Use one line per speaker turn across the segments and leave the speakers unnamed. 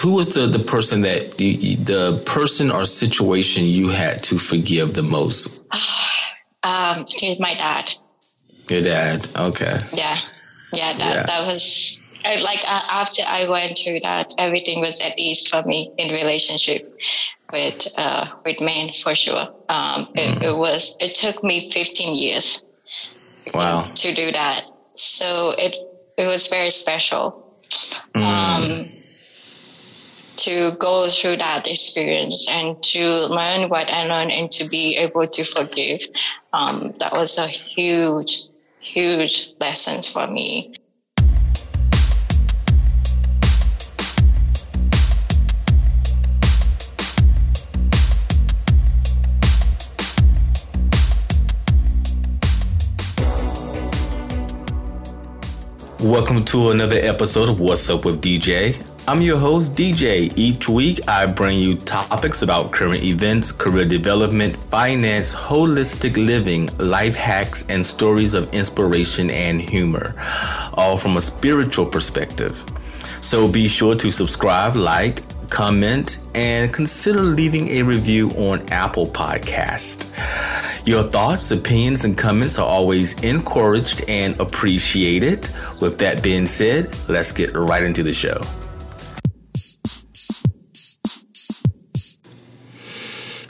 who was the the person that you, the person or situation you had to forgive the most?
um, he's my dad.
Your dad. Okay.
Yeah, yeah. That yeah. that was like after I went through that, everything was at ease for me in relationship with uh, with men for sure. Um, mm. it, it, was it took me 15 years.
Wow.
To do that, so it it was very special. Mm. Um, to go through that experience and to learn what I learned and to be able to forgive, um, that was a huge, huge lesson for me.
Welcome to another episode of What's Up with DJ. I'm your host, DJ. Each week, I bring you topics about current events, career development, finance, holistic living, life hacks, and stories of inspiration and humor, all from a spiritual perspective. So be sure to subscribe, like, comment, and consider leaving a review on Apple Podcast. Your thoughts, opinions, and comments are always encouraged and appreciated. With that being said, let's get right into the show.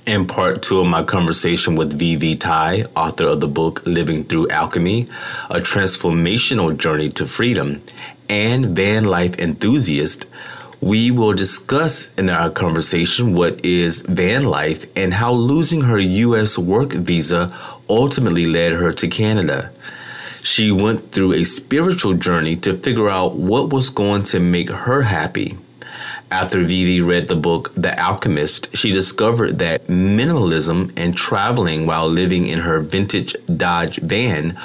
In part two of my conversation with Vivi Tai, author of the book Living Through Alchemy, a transformational journey to freedom, and van life enthusiast, we will discuss in our conversation what is van life and how losing her U.S. work visa ultimately led her to Canada. She went through a spiritual journey to figure out what was going to make her happy. After Vivi read the book The Alchemist, she discovered that minimalism and traveling while living in her vintage Dodge van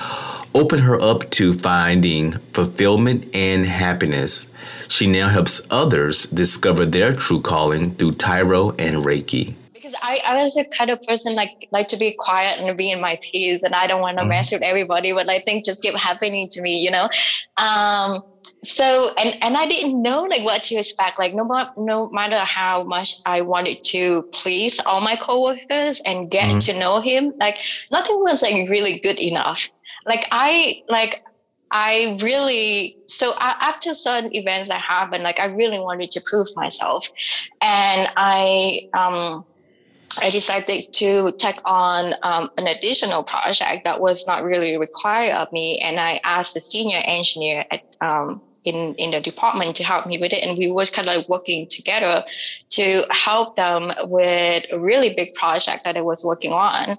opened her up to finding fulfillment and happiness. She now helps others discover their true calling through Tarot and Reiki.
Because I, I was the kind of person like like to be quiet and be in my peace, and I don't want to mm-hmm. mess with everybody. But I think just keep happening to me, you know. Um, so and and I didn't know like what to expect. Like no no matter how much I wanted to please all my coworkers and get mm-hmm. to know him, like nothing was like really good enough. Like I like I really so after certain events that happened, like I really wanted to prove myself, and I um, I decided to take on um, an additional project that was not really required of me, and I asked the senior engineer at um, in in the department to help me with it, and we were kind of like working together to help them with a really big project that I was working on.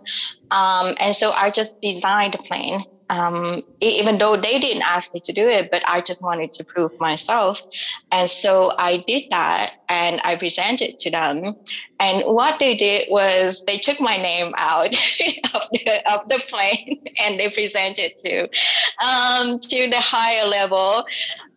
Um, and so I just designed the plane um, even though they didn't ask me to do it, but I just wanted to prove myself. And so I did that and I presented to them. And what they did was they took my name out of, the, of the plane and they presented to, um, to the higher level.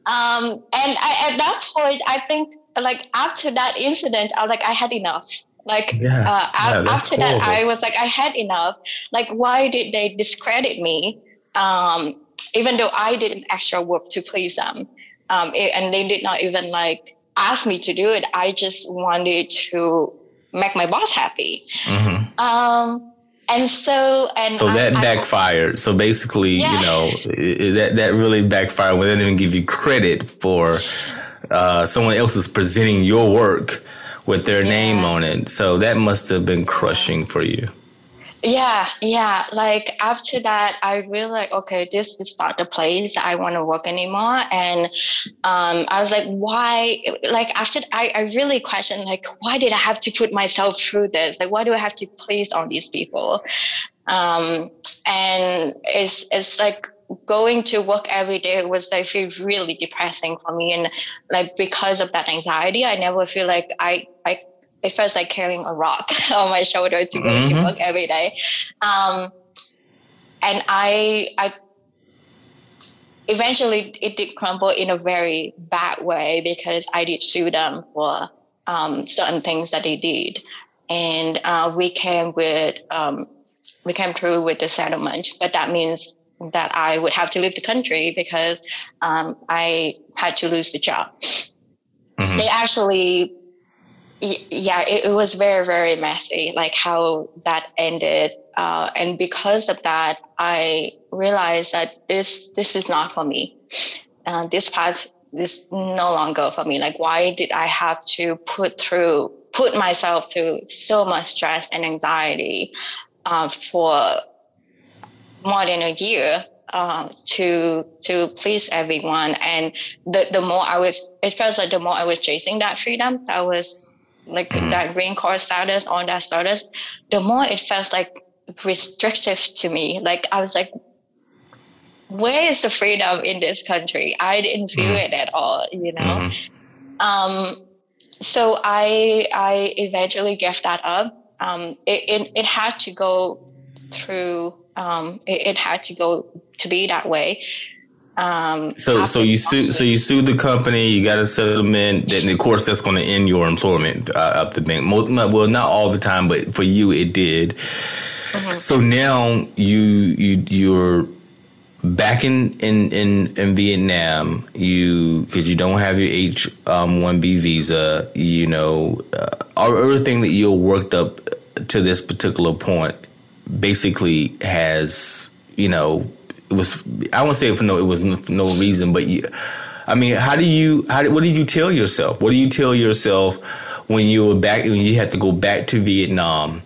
Um, and I, at that point, I think like after that incident, I was like, I had enough. Like yeah, uh, yeah, after horrible. that, I was like, I had enough. Like, why did they discredit me? um, even though I did extra work to please them, um, it, and they did not even like ask me to do it. I just wanted to make my boss happy. Mm-hmm. Um, and so, and
so that I, backfired. I, so basically, yeah. you know, that that really backfired. When they didn't even give you credit for uh, someone else is presenting your work with their yeah. name on it. So that must have been crushing for you
yeah yeah. Like after that i really like okay this is not the place that i want to work anymore. And um, i was like why like after I, I really questioned like why did i have to put myself through this? Like why do i have to please all these people? Um, and it's it's like going to work every day was like feel really depressing for me. And like because of that anxiety i never feel like i i it feels like carrying a rock on my shoulder to go mm-hmm. to work every day. Um, and I, I eventually it did crumble in a very bad way because I did sue them for um, certain things that they did, and uh, we came with um, we came through with the settlement, but that means that I would have to leave the country because um, I had to lose the job. mm-hmm. they actually yeah it, it, was very very messy like how that ended. Uh, and because of that i realized that this this is not for me. Uh, this path is no longer for me. Like why did i have to put through put myself through so much stress and anxiety uh, for more than a year uh, to to please everyone. And the the more I was, it felt like the more I was chasing that freedom, that was like mm-hmm. that green card status on that status, the more it felt like restrictive to me. Like I was like, where is the freedom in this country? I didn't feel mm-hmm. it at all, you know. Mm-hmm. Um, so I I eventually gave that up. Um, it, it, it had to go through. Um, it, it had to go to be that way.
Um, so so you sue so you sued the company. You got a settlement. Then of course that's going to end your employment uh, at the bank. Well, not all the time, but for you it did. Mm-hmm. So now you you you're back in in in, in Vietnam. You because you don't have your H um, one B visa. You know uh, everything that you worked up to this particular point basically has you know it was I won't say for no it was no reason, but you, I mean, how do you how what did you tell yourself? What do you tell yourself when you were back when you had to go back to Vietnam?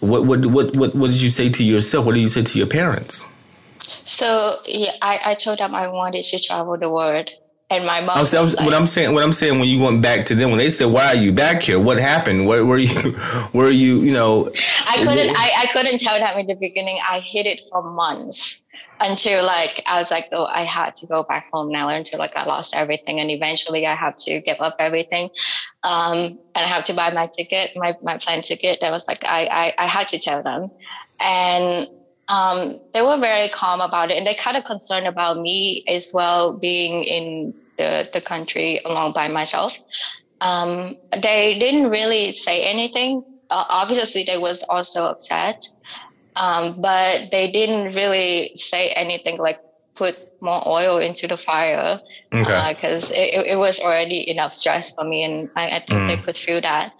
What what what what what did you say to yourself? What did you say to your parents?
So yeah, I, I told them I wanted to travel the world. And my mom.
I'm, I'm, like, what I'm saying, what I'm saying, when you went back to them, when they said, "Why are you back here? What happened? Where were you? Were you? You know?"
I couldn't. I, I couldn't tell them in the beginning. I hid it for months until like I was like, oh, I had to go back home now until like I lost everything, and eventually I have to give up everything, um, and I have to buy my ticket, my my plane ticket. That was like I I, I had to tell them, and um, they were very calm about it, and they kind of concerned about me as well being in the the country alone by myself. Um, they didn't really say anything. Uh, obviously, they was also upset um, but they didn't really say anything like put more oil into the fire because okay. uh, it, it was already enough stress for me, and I, I think mm. they could feel that.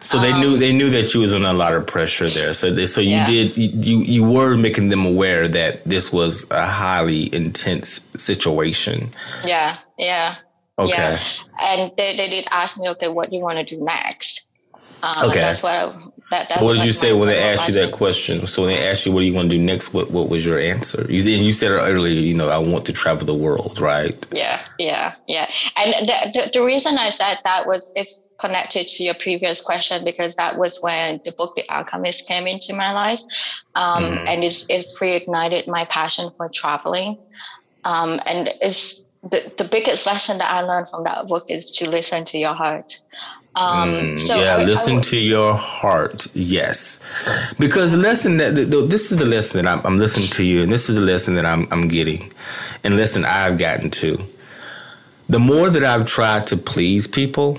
So they um, knew they knew that you was under a lot of pressure there. So they, so you yeah. did you you were making them aware that this was a highly intense situation.
Yeah, yeah. Okay. Yeah. And they, they did ask me, okay, what do you want to do next? Um, okay. That's what I, that,
so what did you say when they asked you that question? So when they asked you what are you going to do next, what what was your answer? You you said earlier, you know, I want to travel the world, right?
Yeah, yeah, yeah. And the, the, the reason I said that was it's connected to your previous question because that was when the book The Alchemist came into my life, um, mm-hmm. and it's, it's reignited my passion for traveling. Um, and it's the, the biggest lesson that I learned from that book is to listen to your heart.
Um, mm, so yeah, I, listen I to your heart. Yes, because the lesson that this is the lesson that I'm, I'm, listening to you, and this is the lesson that I'm, I'm getting, and lesson I've gotten to. The more that I've tried to please people,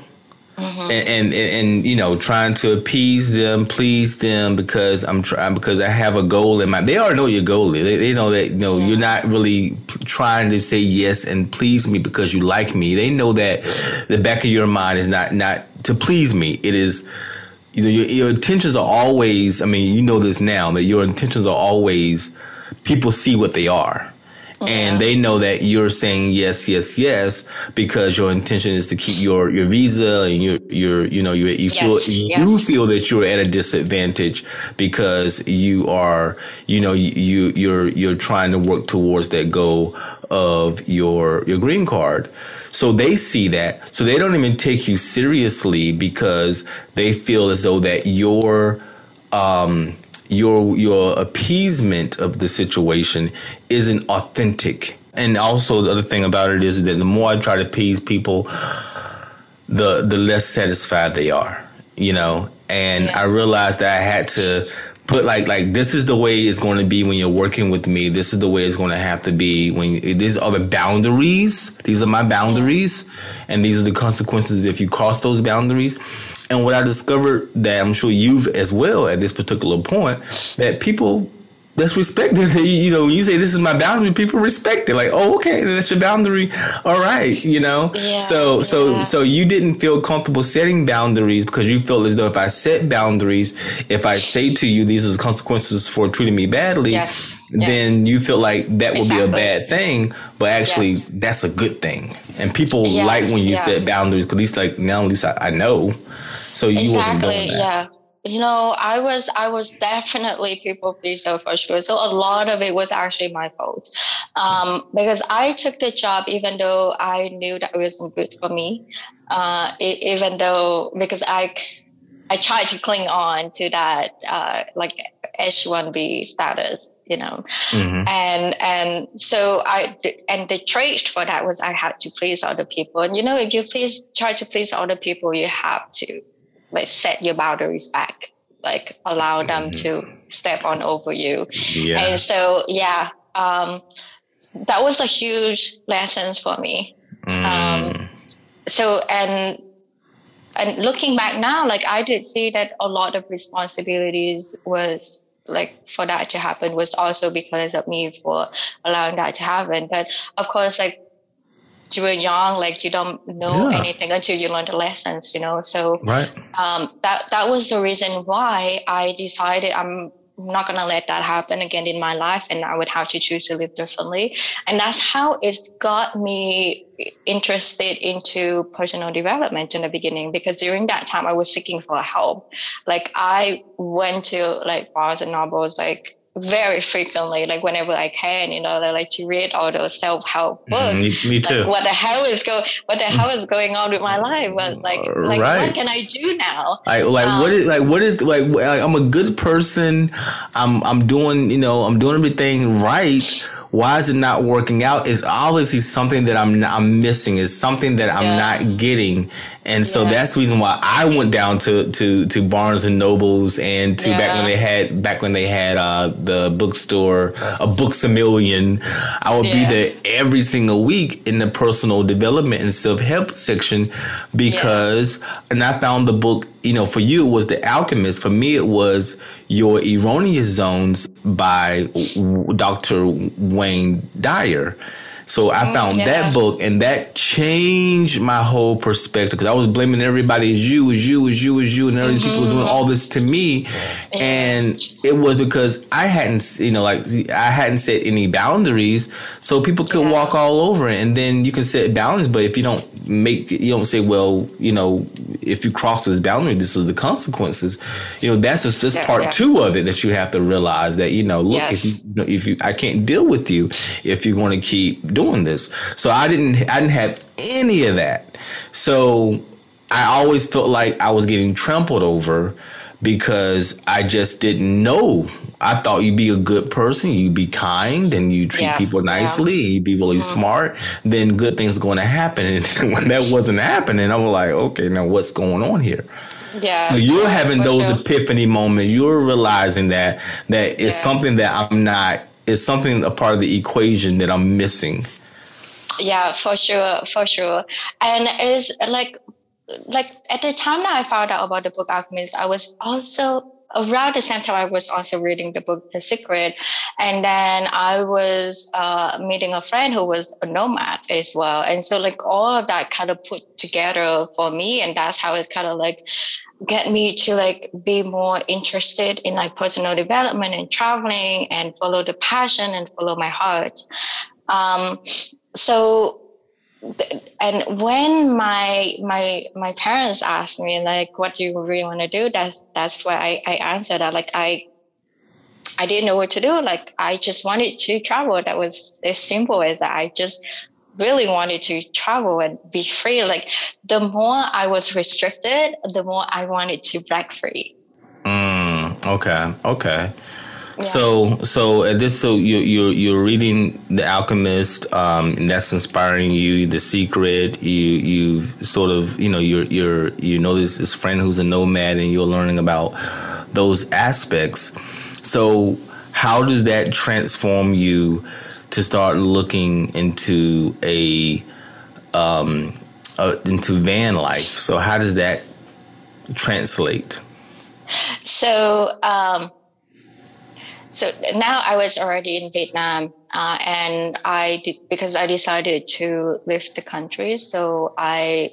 Mm-hmm. And, and, and you know trying to appease them, please them because I'm trying because I have a goal in mind. They already know your goal is. They, they know that you know yeah. you're not really trying to say yes and please me because you like me. They know that the back of your mind is not not to please me. It is you know your, your intentions are always. I mean, you know this now that your intentions are always people see what they are and they know that you're saying yes, yes, yes because your intention is to keep your your visa and your your you know you you yes, feel yes. you feel that you're at a disadvantage because you are you know you you're you're trying to work towards that goal of your your green card. So they see that. So they don't even take you seriously because they feel as though that you're um, your your appeasement of the situation isn't authentic. And also the other thing about it is that the more I try to appease people, the the less satisfied they are. You know, and yeah. I realized that I had to put like like this is the way it's going to be when you're working with me. This is the way it's going to have to be when these are the boundaries. These are my boundaries, and these are the consequences if you cross those boundaries. And what I discovered that I'm sure you've as well at this particular point that people that's respected. You know, you say this is my boundary, people respect it. Like, oh, okay, that's your boundary. All right, you know. Yeah, so, so, yeah. so you didn't feel comfortable setting boundaries because you felt as though if I set boundaries, if I say to you these are the consequences for treating me badly, yes. then yes. you feel like that would exactly. be a bad thing. But actually, yeah. that's a good thing, and people like when you set boundaries. Because at least, like now, at least I, I know. So you exactly, wasn't doing that.
Yeah you know i was i was definitely people pleaser for sure. So a lot of it was actually my fault. Um, because i took the job even though i knew that it wasn't good for me uh, it, even though because i i tried to cling on to that uh, like h1b status you know. Mm-hmm. and and so i and the trait for that was i had to please other people. And you know if you please try to please other people you have to like set your boundaries back like allow them mm-hmm. to step on over you yeah. and so yeah um, that was a huge lessons for me mm. um, so and and looking back now like i did see that a lot of responsibilities was like for that to happen was also because of me for allowing that to happen but of course like you were young, like you don't know yeah. anything until you learn the lessons, you know. So
right.
um, that that was the reason why I decided I'm not gonna let that happen again in my life, and I would have to choose to live differently. And that's how it's got me interested into personal development in the beginning because during that time I was seeking for help. Like I went to like Barnes and Nobles, like very frequently, like whenever I can, you know, I like to read all those self help books.
Mm, me, me, too.
Like, what the hell is go? What the hell is going on with my life? Was like, like right. what can I do now?
Like, like um, what is like what is like? I'm a good person. I'm I'm doing you know I'm doing everything right why is it not working out? It's obviously something that I'm I'm missing. Is something that I'm yeah. not getting, and so yeah. that's the reason why I went down to to to Barnes and Nobles and to yeah. back when they had back when they had uh, the bookstore a Books a Million. I would be there every single week in the personal development and self help section because, and I found the book you know, for you it was The Alchemist. For me, it was Your Erroneous Zones by Dr. Wayne Dyer. So I mm, found yeah. that book and that changed my whole perspective because I was blaming everybody as you, as you, as you, as you, and other mm-hmm. people doing all this to me. Yeah. And it was because I hadn't, you know, like I hadn't set any boundaries. So people could yeah. walk all over it. And then you can set boundaries, but if you don't make, you don't say, well, you know, if you cross this boundary, this is the consequences. You know, that's just this part two of it that you have to realize that, you know, look, yes. if you, if you, I can't deal with you if you want to keep doing doing this. So I didn't I didn't have any of that. So I always felt like I was getting trampled over because I just didn't know. I thought you'd be a good person, you'd be kind, and you treat yeah, people nicely, yeah. you'd be really mm-hmm. smart. Then good things going to happen, and when that wasn't happening, I was like, okay, now what's going on here?
Yeah.
So you're having those epiphany moments. You're realizing that that is yeah. something that I'm not is something a part of the equation that I'm missing.
Yeah, for sure, for sure. And it's like like at the time that I found out about the book Alchemist, I was also around the same time I was also reading the book The Secret, and then I was uh, meeting a friend who was a nomad as well, and so like all of that kind of put together for me, and that's how it kind of like get me to like be more interested in like personal development and traveling and follow the passion and follow my heart. Um, so and when my my my parents asked me like what do you really want to do that's that's why I, I answered that like I I didn't know what to do like I just wanted to travel that was as simple as that I just really wanted to travel and be free. Like the more I was restricted, the more I wanted to break free.
Mm, okay. Okay. Yeah. So, so at this, so you you're you're reading The Alchemist, um, and that's inspiring you. The Secret, you you sort of you know you're you're you know this this friend who's a nomad, and you're learning about those aspects. So, how does that transform you to start looking into a um, uh, into van life. So how does that translate?
So um, so now I was already in Vietnam, uh, and I did because I decided to leave the country. So I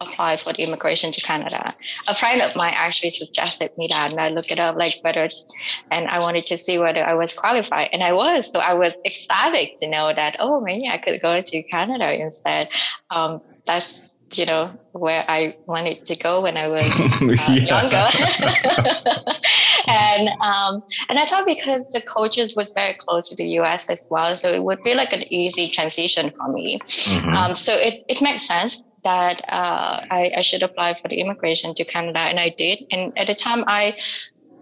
applied for the immigration to Canada. A friend of mine actually suggested me that, and I looked it up like whether, and I wanted to see whether I was qualified, and I was. So I was ecstatic to know that oh maybe I could go to Canada instead. Um, that's you know where I wanted to go when I was uh, younger. and um, and I thought because the coaches was very close to the U.S. as well, so it would be like an easy transition for me. Mm-hmm. Um, so it it makes sense that uh, I, I should apply for the immigration to Canada, and I did. And at the time, I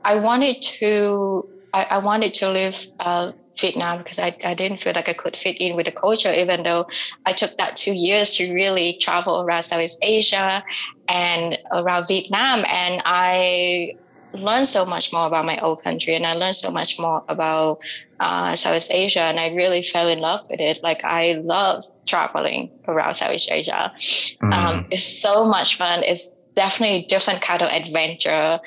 I wanted to I, I wanted to live. Uh, Vietnam because I, I didn't feel like I could fit in with the culture, even though I took that two years to really travel around Southeast Asia and around Vietnam. And I learned so much more about my old country and I learned so much more about uh, Southeast Asia. And I really fell in love with it. Like, I love traveling around Southeast Asia. Mm. Um, it's so much fun. It's definitely a different kind of adventure.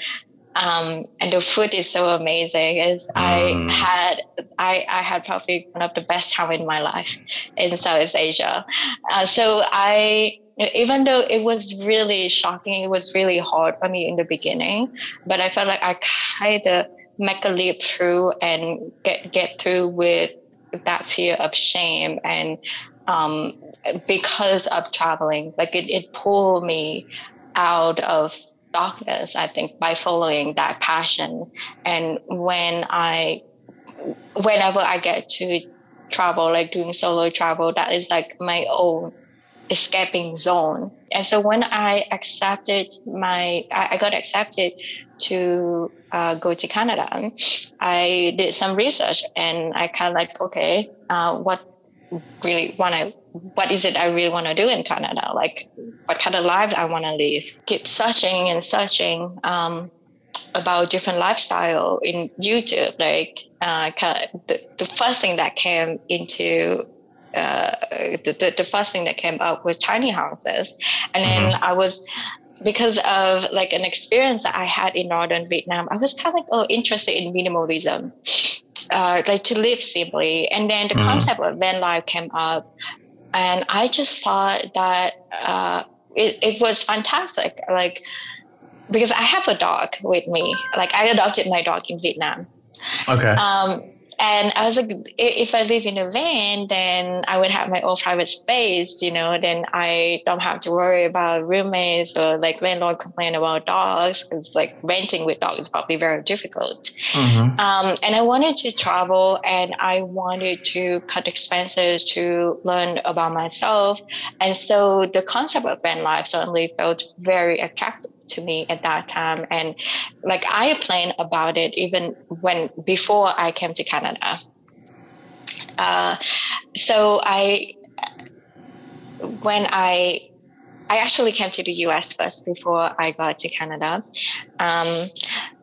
Um, and the food is so amazing. Is mm. I had I, I had probably one of the best time in my life in Southeast Asia. Uh, so I even though it was really shocking, it was really hard for me in the beginning, but I felt like I kind of make a leap through and get get through with that fear of shame and um, because of traveling, like it, it pulled me out of darkness, I think, by following that passion. And when I, whenever I get to travel, like doing solo travel, that is like my own escaping zone. And so when I accepted my, I, got accepted to uh, go to Canada, I did some research and I kind of like, okay, uh, what really want to what is it I really want to do in Canada? Like, what kind of life I want to live? Keep searching and searching um, about different lifestyle in YouTube. Like, uh, kind of the, the first thing that came into uh, the, the, the, first thing that came up was tiny houses, and then mm-hmm. I was because of like an experience that I had in northern Vietnam. I was kind of like oh interested in minimalism. Uh, like to live simply. And then the mm-hmm. concept of van life came up. And I just thought that uh, it, it was fantastic. Like, because I have a dog with me. Like, I adopted my dog in Vietnam.
Okay.
Um, and I was like, if I live in a van, then I would have my own private space, you know, then I don't have to worry about roommates or like landlord complain about dogs because like renting with dogs is probably very difficult. Mm-hmm. Um, and I wanted to travel and I wanted to cut expenses to learn about myself. And so the concept of van life certainly felt very attractive to me at that time. And like i planned about it even when before i came to canada. Uh, so i when i i actually came to the us first before i got to canada. Um,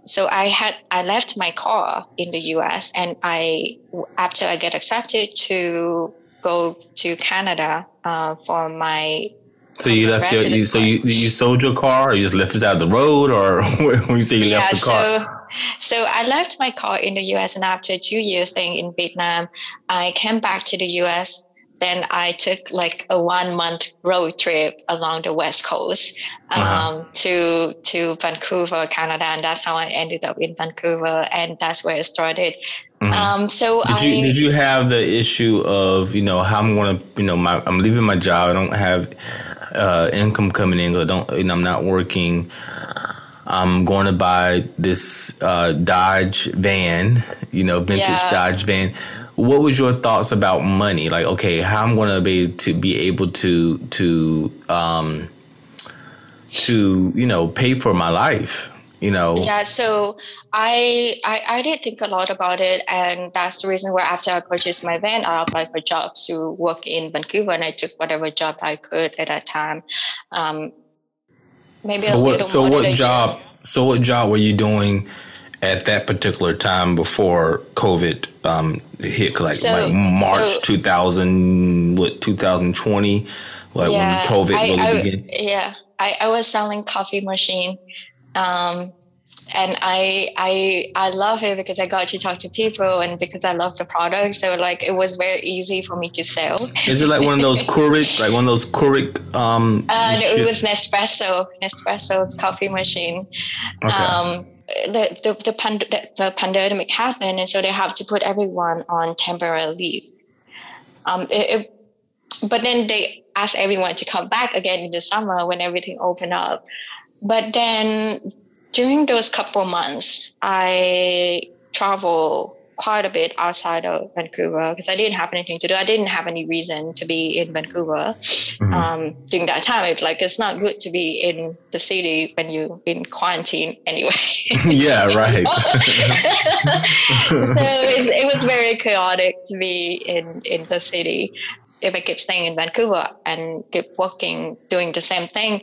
so i had i left my car in the us and i after i get accepted to go to canada uh, for my
so you left your, you, so you you sold your car, or you just left it out the road, or when you say you yeah, left the car?
So, so I left my car in the U.S. and after two years staying in Vietnam, I came back to the U.S. Then I took like a one month road trip along the West Coast uh-huh. um, uh-huh. to to Vancouver, Canada, and that's how I ended up in Vancouver, and that's where it started. Mm-hmm. Um, so
did I, you did you have the issue of you know how I'm going to you know my, I'm leaving my job I don't have uh, income coming in. I don't, know, I'm not working. I'm going to buy this uh, Dodge van, you know, vintage yeah. Dodge van. What was your thoughts about money? Like, okay, how I'm going to be to be able to to um, to you know pay for my life you know?
Yeah so I, I i did think a lot about it and that's the reason why after i purchased my van i applied for jobs to work in vancouver and i took whatever job i could at that time. Um maybe
so what so what job year. so what job were you doing at that particular time before covid um hit? Like, so, like march so, 2000 what 2020 like yeah, when covid
I, I, began? yeah I, I was selling coffee machine um, and I I I love it because I got to talk to people and because I love the product. So like it was very easy for me to sell.
Is it like one of those Keurig, like one of those Keurig? Um,
uh, no, it was Nespresso, Nespresso's coffee machine. Okay. Um, the the the, pand- the pandemic happened, and so they have to put everyone on temporary leave. Um, it, it, but then they asked everyone to come back again in the summer when everything opened up. But then during those couple months, I traveled quite a bit outside of Vancouver because I didn't have anything to do. I didn't have any reason to be in Vancouver mm-hmm. um, during that time. It's like it's not good to be in the city when you in quarantine anyway.
yeah, right.
so it, it, was very chaotic to be in in the city. If I kept staying in Vancouver and kept working, doing the same thing,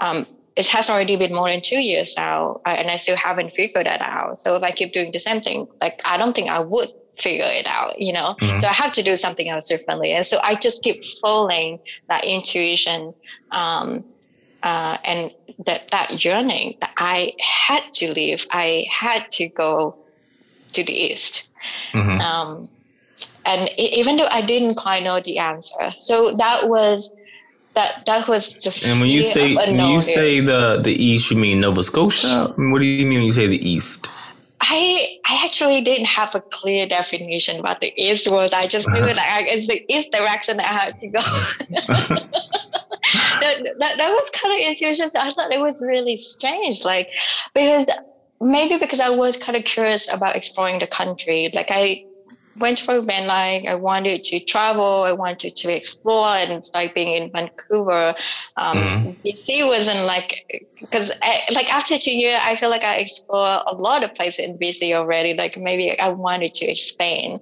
um, it has already been more than two years now, and I still haven't figured that out. So if I keep doing the same thing, like I don't think I would figure it out, you know. Mm-hmm. So I have to do something else differently, and so I just keep following that intuition, um, uh, and that that yearning that I had to leave. I had to go to the east. Mm-hmm. Um, and even though I didn't quite know the answer, so that was that that was the
and when you say when you say the the east you mean nova scotia what do you mean when you say the east
I I actually didn't have a clear definition about the east was. I just knew uh-huh. that it's the east direction I had to go. that, that, that was kind of intuition. So I thought it was really strange, like because maybe because I was kind of curious about exploring the country. Like I went for van life. I wanted to travel. I wanted to explore, and like being in Vancouver, um, mm-hmm. BC wasn't like because like after two years, I feel like I explored a lot of places in BC already. Like maybe I wanted to expand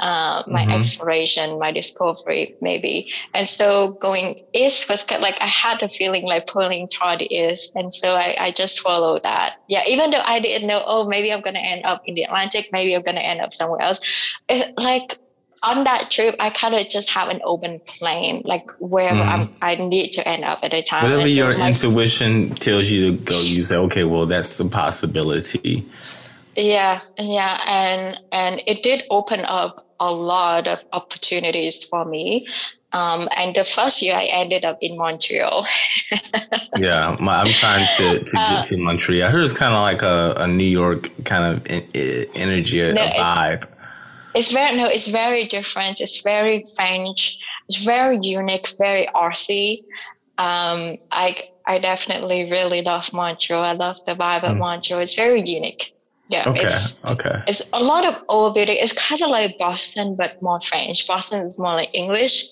uh, my mm-hmm. exploration, my discovery, maybe. And so going east was kind of like I had the feeling like pulling toward the east, and so I, I just followed that. Yeah, even though I didn't know, oh, maybe I'm gonna end up in the Atlantic, maybe I'm gonna end up somewhere else it, like on that trip, I kind of just have an open plane, like wherever mm. i need to end up at a time.
Whatever your like, intuition tells you to go, you say, okay, well, that's a possibility.
Yeah, yeah, and and it did open up a lot of opportunities for me. Um, and the first year I ended up in Montreal.
yeah, I'm trying to, to get uh, to Montreal. I heard it's kind of like a, a New York kind of energy, no, a vibe
it's very no, it's very different. It's very French. It's very unique, very artsy. Um, I I definitely really love Montreal. I love the vibe mm. of Montreal. It's very unique. Yeah.
Okay. It's, okay.
It's a lot of old building. It's kind of like Boston, but more French. Boston is more like English.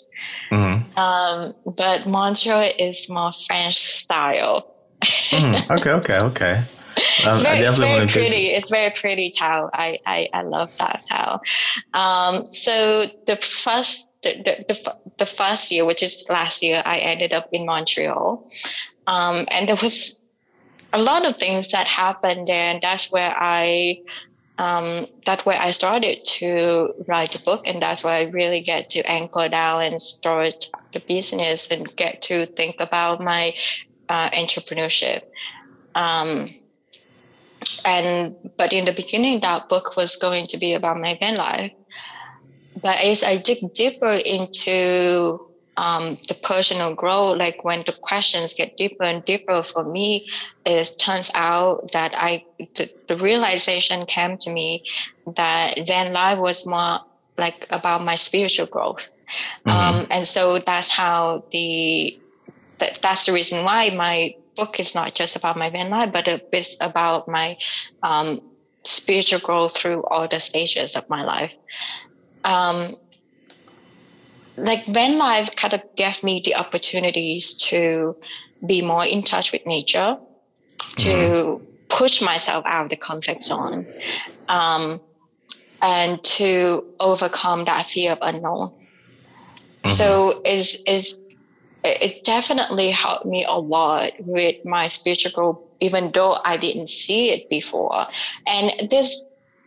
Mm-hmm. Um, but Montreal is more French style.
mm, okay. Okay. Okay.
Um, it's very, it's very pretty. It's very pretty towel. I, I, I love that towel. Um, so the first the, the, the, the, first year, which is last year, I ended up in Montreal. Um, and there was a lot of things that happened there. And that's where I, um, that's where I started to write a book. And that's where I really get to anchor down and start the business and get to think about my uh, entrepreneurship. Um, and but in the beginning that book was going to be about my van life but as i dig deeper into um, the personal growth like when the questions get deeper and deeper for me it turns out that i the, the realization came to me that van life was more like about my spiritual growth mm-hmm. um, and so that's how the that, that's the reason why my book is not just about my van life, but it's about my um, spiritual growth through all the stages of my life. Um, like van life kind of gave me the opportunities to be more in touch with nature, to mm-hmm. push myself out of the comfort zone, um, and to overcome that fear of unknown. Mm-hmm. So is is it definitely helped me a lot with my spiritual growth, even though I didn't see it before. And this,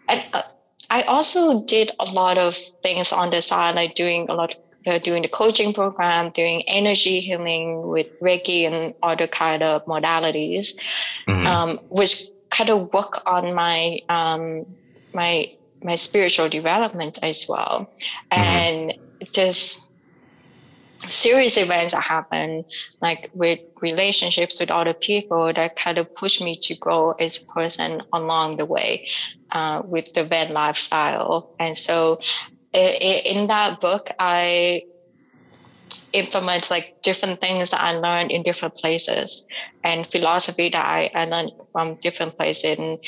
uh, I also did a lot of things on the side, like doing a lot, uh, doing the coaching program, doing energy healing with Reiki and other kind of modalities, mm-hmm. um, which kind of work on my um, my my spiritual development as well. Mm-hmm. And this serious events that happen, like with relationships with other people, that kind of push me to grow as a person along the way uh, with the van lifestyle. And so, in that book, I implement like different things that I learned in different places and philosophy that I, I learned from different places and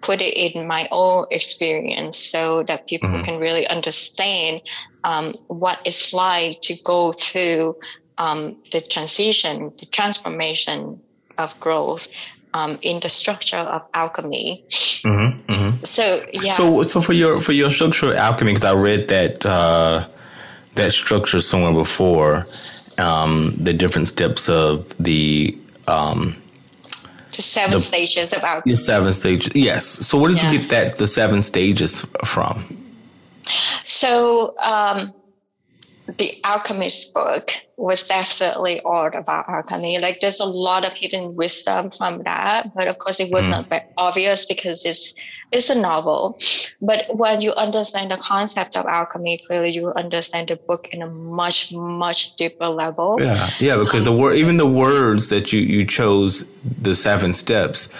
put it in my own experience so that people mm-hmm. can really understand um, what it's like to go through um, the transition, the transformation of growth um, in the structure of alchemy. Mm-hmm, mm-hmm. So yeah.
So so for your for your structure of alchemy, because I read that uh, that structure somewhere before, um, the different steps of the um,
the seven the, stages of alchemy.
The seven stages, yes. So where did yeah. you get that the seven stages from?
So um, the Alchemist book was definitely all about alchemy. Like there's a lot of hidden wisdom from that, but of course it was mm. not very obvious because it's it's a novel. But when you understand the concept of alchemy, clearly you understand the book in a much much deeper level.
Yeah, yeah, because the word even the words that you you chose the seven steps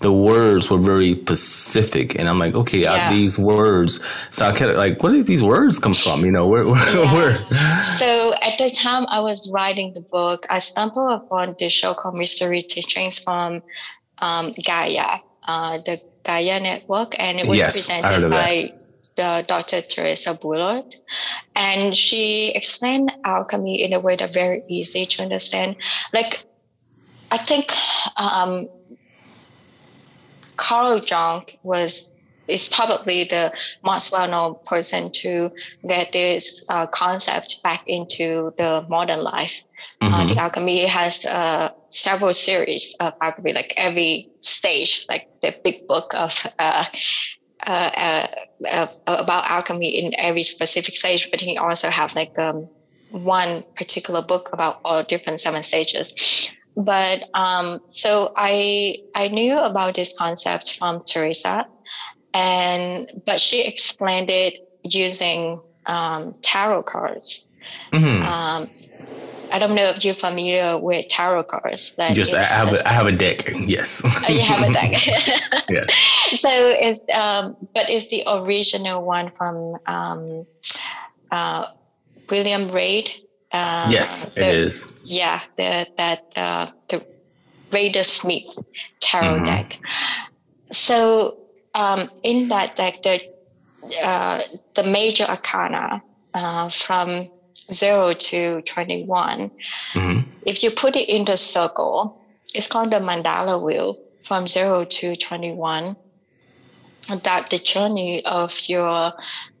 the words were very specific and i'm like okay yeah. these words so i kept like where did these words come from you know where where, yeah.
where? so at the time i was writing the book i stumbled upon this show called mystery teachings from um, gaia uh, the gaia network and it was yes, presented by the Dr. Theresa Bullard. And she explained alchemy in a way that very easy to understand. Like, I think um, Carl Jung was is probably the most well-known person to get this uh, concept back into the modern life. Uh, mm-hmm. Uh, the alchemy has uh, several series of alchemy, like every stage, like the big book of uh, uh, about alchemy in every specific stage. But he also have like um, one particular book about all different seven stages but um, so I I knew about this concept from Theresa, and but she explained it using um, tarot cards. Mm-hmm. Um, I don't know if you're familiar with tarot cards.
That Just I have a, I have a deck. Yes.
oh, you have a deck. yeah. So it's um, but it's the original one from um, uh, William Reid
uh, yes, the, it is.
Yeah, the, that uh, the Rider Smith tarot mm-hmm. deck. So um, in that deck, the uh, the major arcana uh, from zero to twenty one. mm mm-hmm. If you put it in the circle, it's called the mandala wheel from zero to twenty one. That the journey of your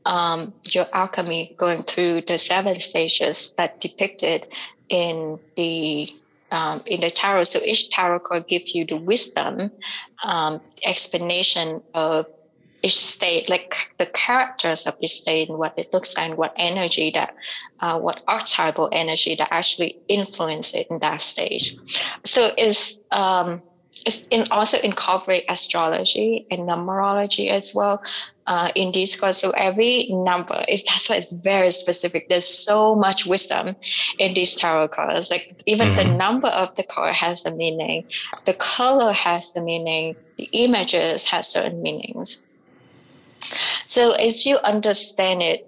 um, your alchemy going through the seven stages that depicted in the um, in the tarot. So each tarot card gives you the wisdom um, explanation of each state, like the characters of each state and what it looks like, and what energy that, uh, what archetypal energy that actually influence it in that stage. So it's um, it's in also incorporate astrology and numerology as well uh, in this course. So every number is that's why it's very specific. There's so much wisdom in these tarot cards. Like even mm-hmm. the number of the card has a meaning, the color has the meaning, the images has certain meanings. So as you understand it,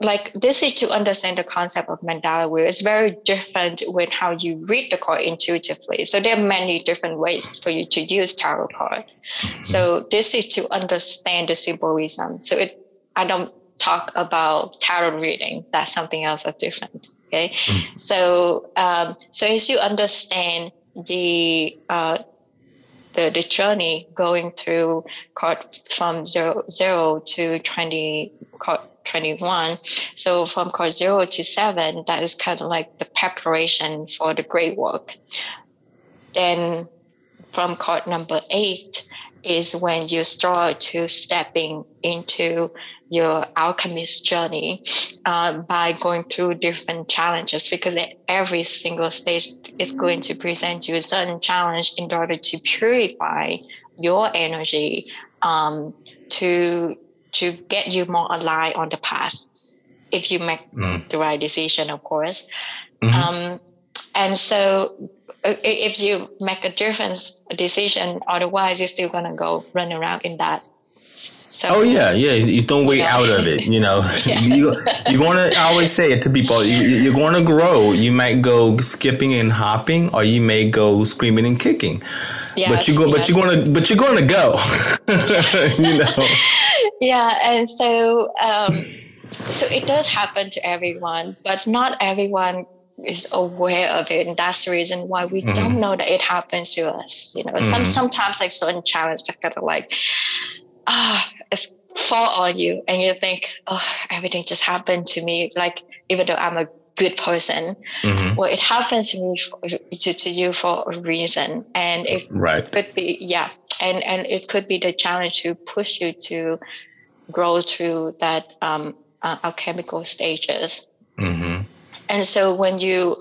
like this is to understand the concept of mandala wheel it's very different with how you read the card intuitively. So there are many different ways for you to use tarot card. So this is to understand the symbolism. So it i don't talk about tarot reading. That's something else that's different okay? Mm. so um, so as you understand the uh, the, the journey going through card from zero, zero to 20 card 21. So from course zero to seven, that is kind of like the preparation for the great work. Then from card number eight, is when you start to stepping into your alchemist journey uh, by going through different challenges because every single stage is going to present you a certain challenge in order to purify your energy um, to to get you more aligned on the path if you make mm. the right decision of course mm-hmm. um, and so if you make a different decision otherwise you're still going to go run around in that
so, oh yeah, yeah. You don't wait out of it. You know, you you're gonna. I always say it to people. You, are going to grow. You might go skipping and hopping, or you may go screaming and kicking. Yes, but you go. Yes. But you're gonna. But you're gonna go. you
know. Yeah, and so um, so it does happen to everyone, but not everyone is aware of it and that's the reason why we mm-hmm. don't know that it happens to us you know mm-hmm. some sometimes like certain challenge that kind of like ah it's fall on you and you think oh everything just happened to me like even though i'm a good person mm-hmm. well it happens to me for, to, to you for a reason and it right. could be yeah and and it could be the challenge to push you to grow through that um, uh, alchemical stages mm-hmm. and so when you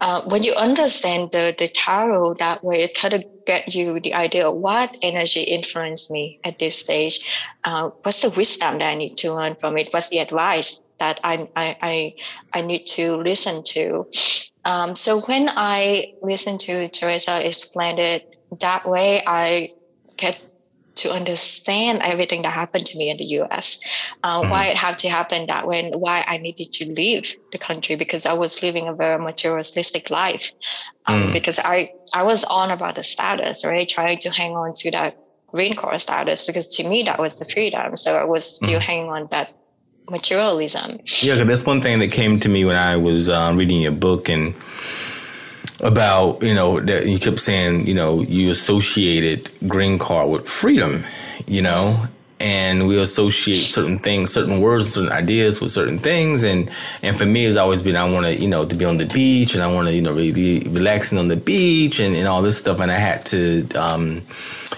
uh, when you understand the, the tarot that way, it kind of get you the idea of what energy influenced me at this stage. Uh, what's the wisdom that I need to learn from it? What's the advice that I, I, I, I need to listen to? Um, so when I listen to Theresa explain it that way, I get to understand everything that happened to me in the US, uh, mm-hmm. why it had to happen that way, and why I needed to leave the country because I was living a very materialistic life. Um, mm. Because I, I was on about the status, right? Trying to hang on to that green card status because to me that was the freedom. So I was still mm. hanging on that materialism.
Yeah, that's one thing that came to me when I was uh, reading your book and about you know that you kept saying you know you associated green card with freedom you know? And we associate certain things certain words certain ideas with certain things. And and for me it's always been i want to you know to be on the beach and i want to you know really relaxing on the beach and, and all this stuff. And i had to um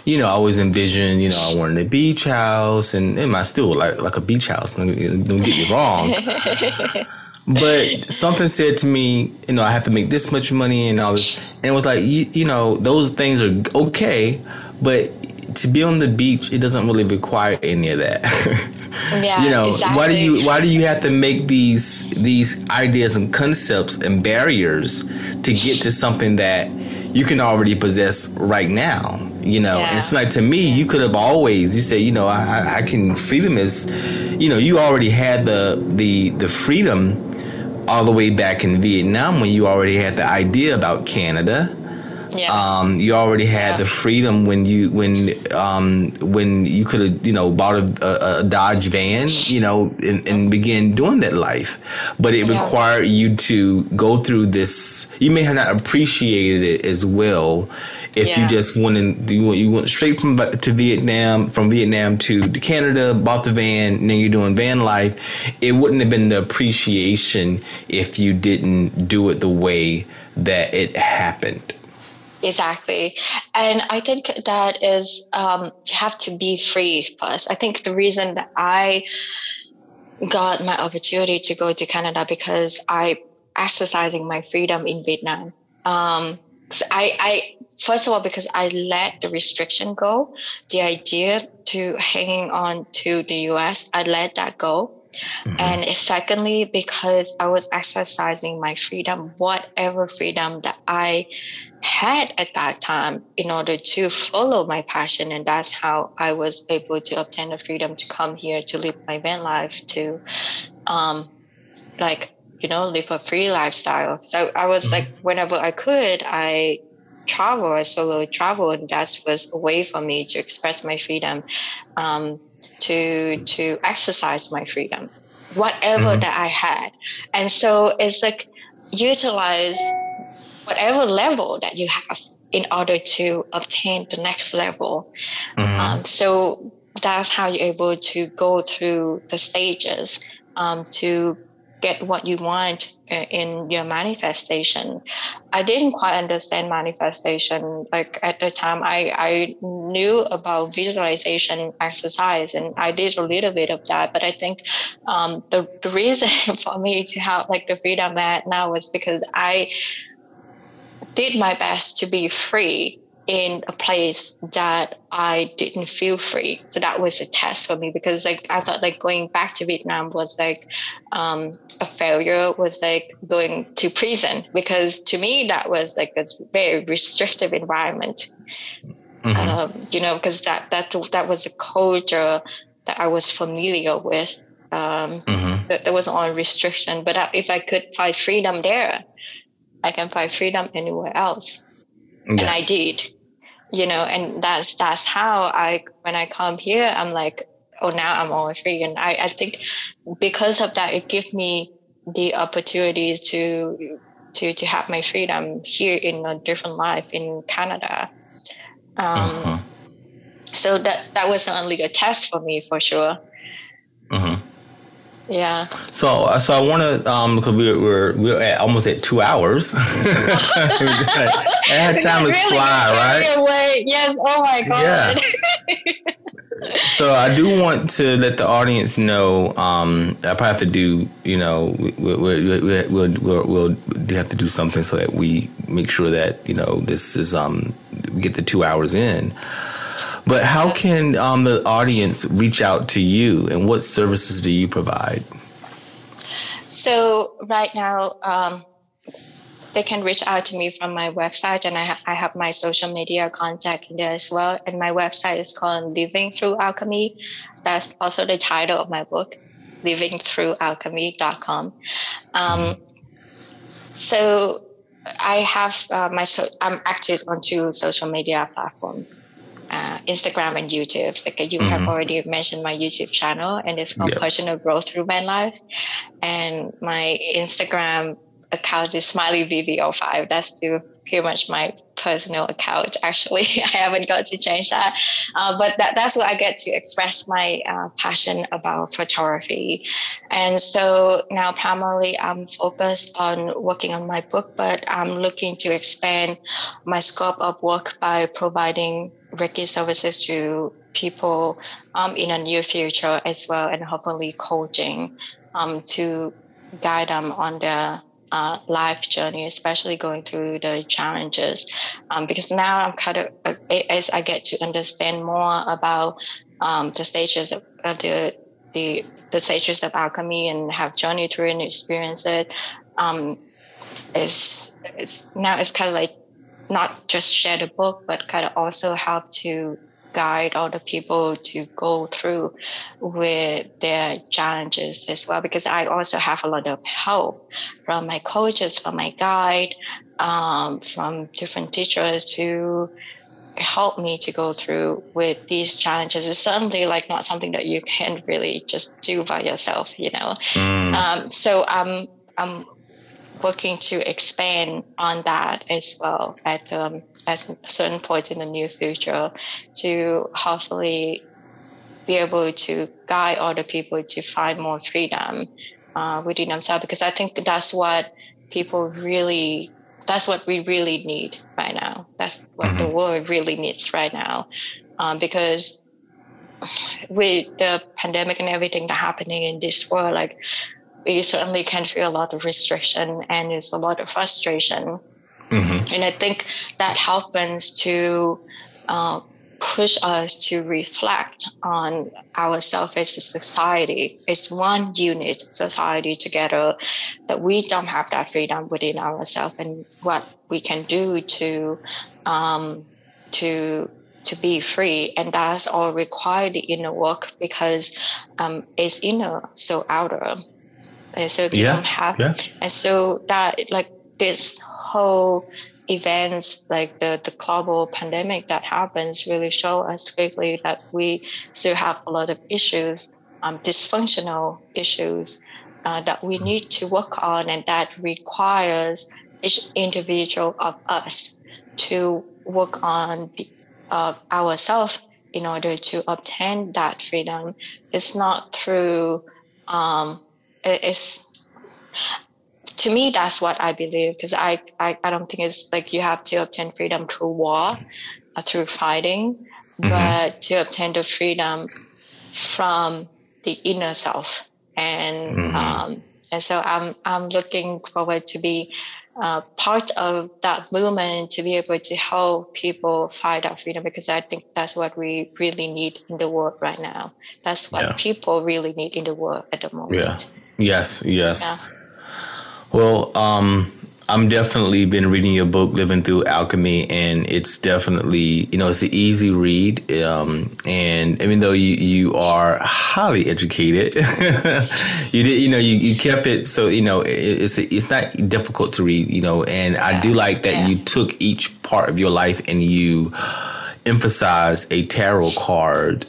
you know i always envision you know i wanted a beach house and, and i still like like a beach house. Don't, don't get me wrong but something said to me, you know, I have to make this much money and all this, and it was like, you, you know, those things are okay, but to be on the beach, it doesn't really require any of that. yeah, you know, exactly. why do you why do you have to make these these ideas and concepts and barriers to get to something that you can already possess right now? You know, yeah. and it's like to me, you could have always you say, you know, I, I can freedom is, you know, you already had the the the freedom all the way back in Vietnam when you already had the idea about Canada. Yeah. Um, you already had yeah. the freedom when you when um, when you could have you know bought a, a, Dodge van you know and, and begin doing that life, but it yeah. required you to go through this. You may have not appreciated it as well if yeah. you just went and you went, you went straight from to Vietnam, from Vietnam to Canada, bought the van, and then you're doing van life, it wouldn't have been the appreciation if you didn't do it the way that it happened.
Exactly. And I think that is, um, you have to be free first. I think the reason that I got my opportunity to go to Canada because I exercising my freedom in Vietnam. Um, I, I first of all because I let the restriction go, the idea to hanging on to the US, I let that go. Mm-hmm. And secondly, because I was exercising my freedom, whatever freedom that I had at that time, in order to follow my passion. And that's how I was able to obtain the freedom to come here to live my van life, to um, like you know, live a free lifestyle. So I was mm-hmm. like, whenever I could, I travel, I solo travel, and that was a way for me to express my freedom, um, to to exercise my freedom, whatever mm-hmm. that I had. And so it's like utilize whatever level that you have in order to obtain the next level. Mm-hmm. Um, so that's how you're able to go through the stages um, to get what you want in your manifestation. I didn't quite understand manifestation. Like at the time, I, I knew about visualization exercise and I did a little bit of that. But I think um, the, the reason for me to have like the freedom that now was because I did my best to be free in a place that I didn't feel free. So that was a test for me because like I thought like going back to Vietnam was like um, a failure, was like going to prison because to me that was like a very restrictive environment. Mm-hmm. Um, you know, because that that that was a culture that I was familiar with. Um, mm-hmm. that there was only restriction, but if I could find freedom there, I can find freedom anywhere else. Yeah. And I did you know and that's that's how i when i come here i'm like oh now i'm all free and i i think because of that it gives me the opportunity to to to have my freedom here in a different life in canada um, uh-huh. so that that was certainly a test for me for sure. Yeah.
So, uh, so I want to, um, because we're, we're we're at almost at two hours. and time is really fly, right?
Away. Yes. Oh my god.
Yeah. so I do want to let the audience know. Um, I probably have to do, you know, we, we, we, we, we'll, we'll, we'll have to do something so that we make sure that you know this is um we get the two hours in. But how can um, the audience reach out to you, and what services do you provide?
So right now, um, they can reach out to me from my website, and I, ha- I have my social media contact there as well. And my website is called Living Through Alchemy. That's also the title of my book, livingthroughalchemy.com. Um, so I have uh, my so I'm active on two social media platforms uh, Instagram and YouTube. Like you mm-hmm. have already mentioned my YouTube channel, and it's called yes. Personal Growth Through Van Life. And my Instagram account is Smiley VV05. That's still pretty much my personal account. Actually, I haven't got to change that, uh, but that, that's where I get to express my uh, passion about photography. And so now, primarily, I'm focused on working on my book, but I'm looking to expand my scope of work by providing Reiki services to people um, in a near future as well, and hopefully coaching um, to guide them on their uh, life journey, especially going through the challenges. Um, because now I'm kind of, uh, as I get to understand more about um, the stages of uh, the, the, the stages of alchemy and have journeyed through and experienced it, um, it's, it's now it's kind of like not just share the book, but kind of also help to guide other people to go through with their challenges as well. Because I also have a lot of help from my coaches, from my guide, um, from different teachers to help me to go through with these challenges. It's certainly like not something that you can really just do by yourself, you know. Mm. Um, so I'm I'm working to expand on that as well at um, at a certain point in the near future to hopefully be able to guide other people to find more freedom uh, within themselves because I think that's what people really that's what we really need right now. That's what mm-hmm. the world really needs right now um, because with the pandemic and everything that happening in this world, like we certainly can feel a lot of restriction and it's a lot of frustration. Mm-hmm. And I think that happens to uh, push us to reflect on ourselves as a society, as one unit society together, that we don't have that freedom within ourselves and what we can do to um, to to be free and that's all required in the work because um, it's inner so outer so they yeah, don't have yeah. and so that like this whole events like the, the global pandemic that happens really show us quickly that we still have a lot of issues um, dysfunctional issues uh, that we need to work on and that requires each individual of us to work on uh, ourselves in order to obtain that freedom it's not through um, it's to me, that's what I believe because I, I, I don't think it's like you have to obtain freedom through war, or through fighting, mm-hmm. but to obtain the freedom from the inner self. And mm-hmm. um, and so I'm I'm looking forward to be uh, part of that movement to be able to help people find our freedom because I think that's what we really need in the world right now. That's what yeah. people really need in the world at the moment.
Yeah. Yes. Yes. Yeah. Well, um, I'm definitely been reading your book, Living Through Alchemy, and it's definitely you know it's an easy read. Um, and even though you you are highly educated, you did you know you, you kept it so you know it, it's it's not difficult to read. You know, and yeah. I do like that yeah. you took each part of your life and you emphasize a tarot card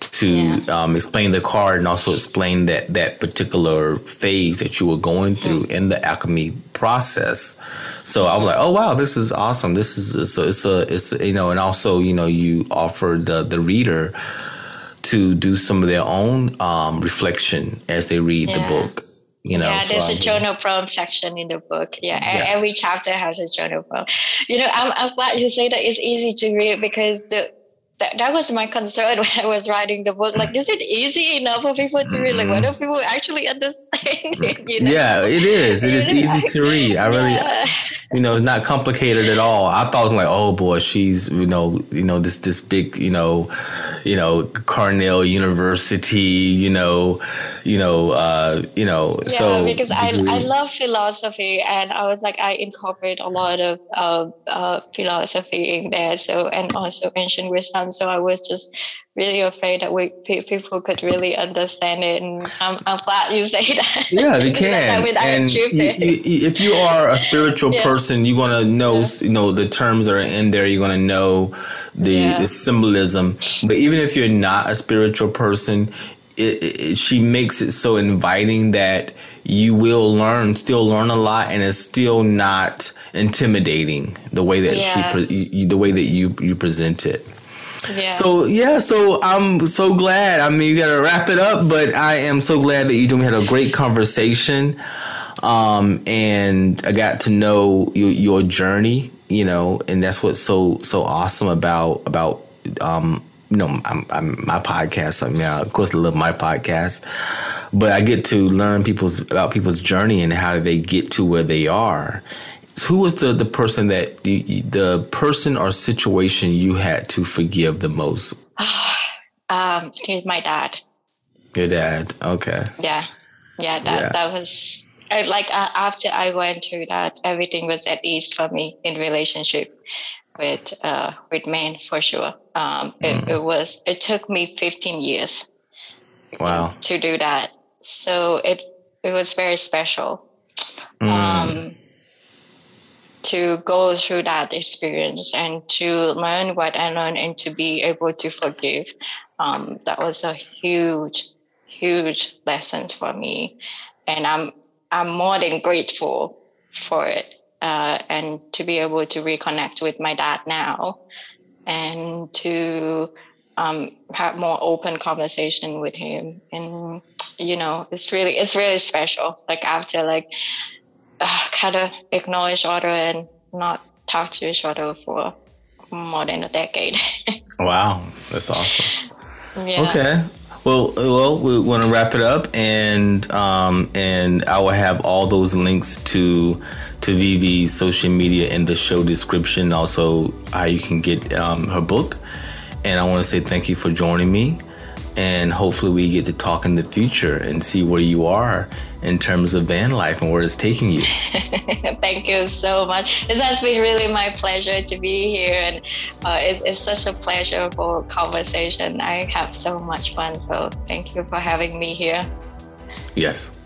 to yeah. um, explain the card and also explain that that particular phase that you were going through mm-hmm. in the alchemy process. So I was like, oh wow, this is awesome. This is so it's a it's you know, and also you know you offered the the reader to do some of their own um, reflection as they read yeah. the book. You know,
yeah, there's so a journal prompt section in the book. Yeah, yes. every chapter has a journal prompt. You know, I'm, I'm glad you say that it's easy to read because the that, that was my concern when I was writing the book. Like, is it easy enough for people to read? Like, what if people actually understand it?
You know? Yeah, it is. It is easy to read. I really, yeah. you know, it's not complicated at all. I thought like, oh boy, she's you know, you know, this this big, you know, you know, Cornell University, you know, you know, uh, you know.
Yeah, so because I I love philosophy, and I was like, I incorporate a lot of uh, uh, philosophy in there. So and also ancient wisdom. So I was just really afraid that we people could really understand it, and I'm, I'm glad you say that.
Yeah, they can. and you, you, if you are a spiritual yeah. person, you're gonna know, yeah. you know, the terms that are in there. You're gonna know the, yeah. the symbolism. But even if you're not a spiritual person, it, it, she makes it so inviting that you will learn, still learn a lot, and it's still not intimidating the way that she, the way that you you present it. So yeah, so I'm so glad. I mean, you got to wrap it up, but I am so glad that you We had a great conversation, um, and I got to know your, your journey. You know, and that's what's so so awesome about about um, you know, I'm, I'm, my podcast. I mean, of course, I love my podcast, but I get to learn people's about people's journey and how they get to where they are. Who was the the person that you, the person or situation you had to forgive the most?
um, he's my dad.
Your dad. Okay.
Yeah, yeah. That yeah. that was like uh, after I went through that, everything was at ease for me in relationship with uh, with men for sure. Um, it, mm. it, was it took me 15 years.
Wow.
To do that, so it it was very special. Mm. Um, to go through that experience and to learn what I learned and to be able to forgive. Um, that was a huge, huge lesson for me, and I'm I'm more than grateful for it uh, and to be able to reconnect with my dad now and to um, have more open conversation with him and you know it's really it's really special like after like uh, kind of ignore each other and not talk to each other for more than a decade
wow that's awesome yeah. okay well, well, we want to wrap it up, and um, and I will have all those links to to Vivi's social media in the show description. Also, how you can get um, her book. And I want to say thank you for joining me. And hopefully, we get to talk in the future and see where you are in terms of van life and where it's taking you.
Thank you so much. It has been really my pleasure to be here, and uh, it's, it's such a pleasurable conversation. I have so much fun. So, thank you for having me here.
Yes.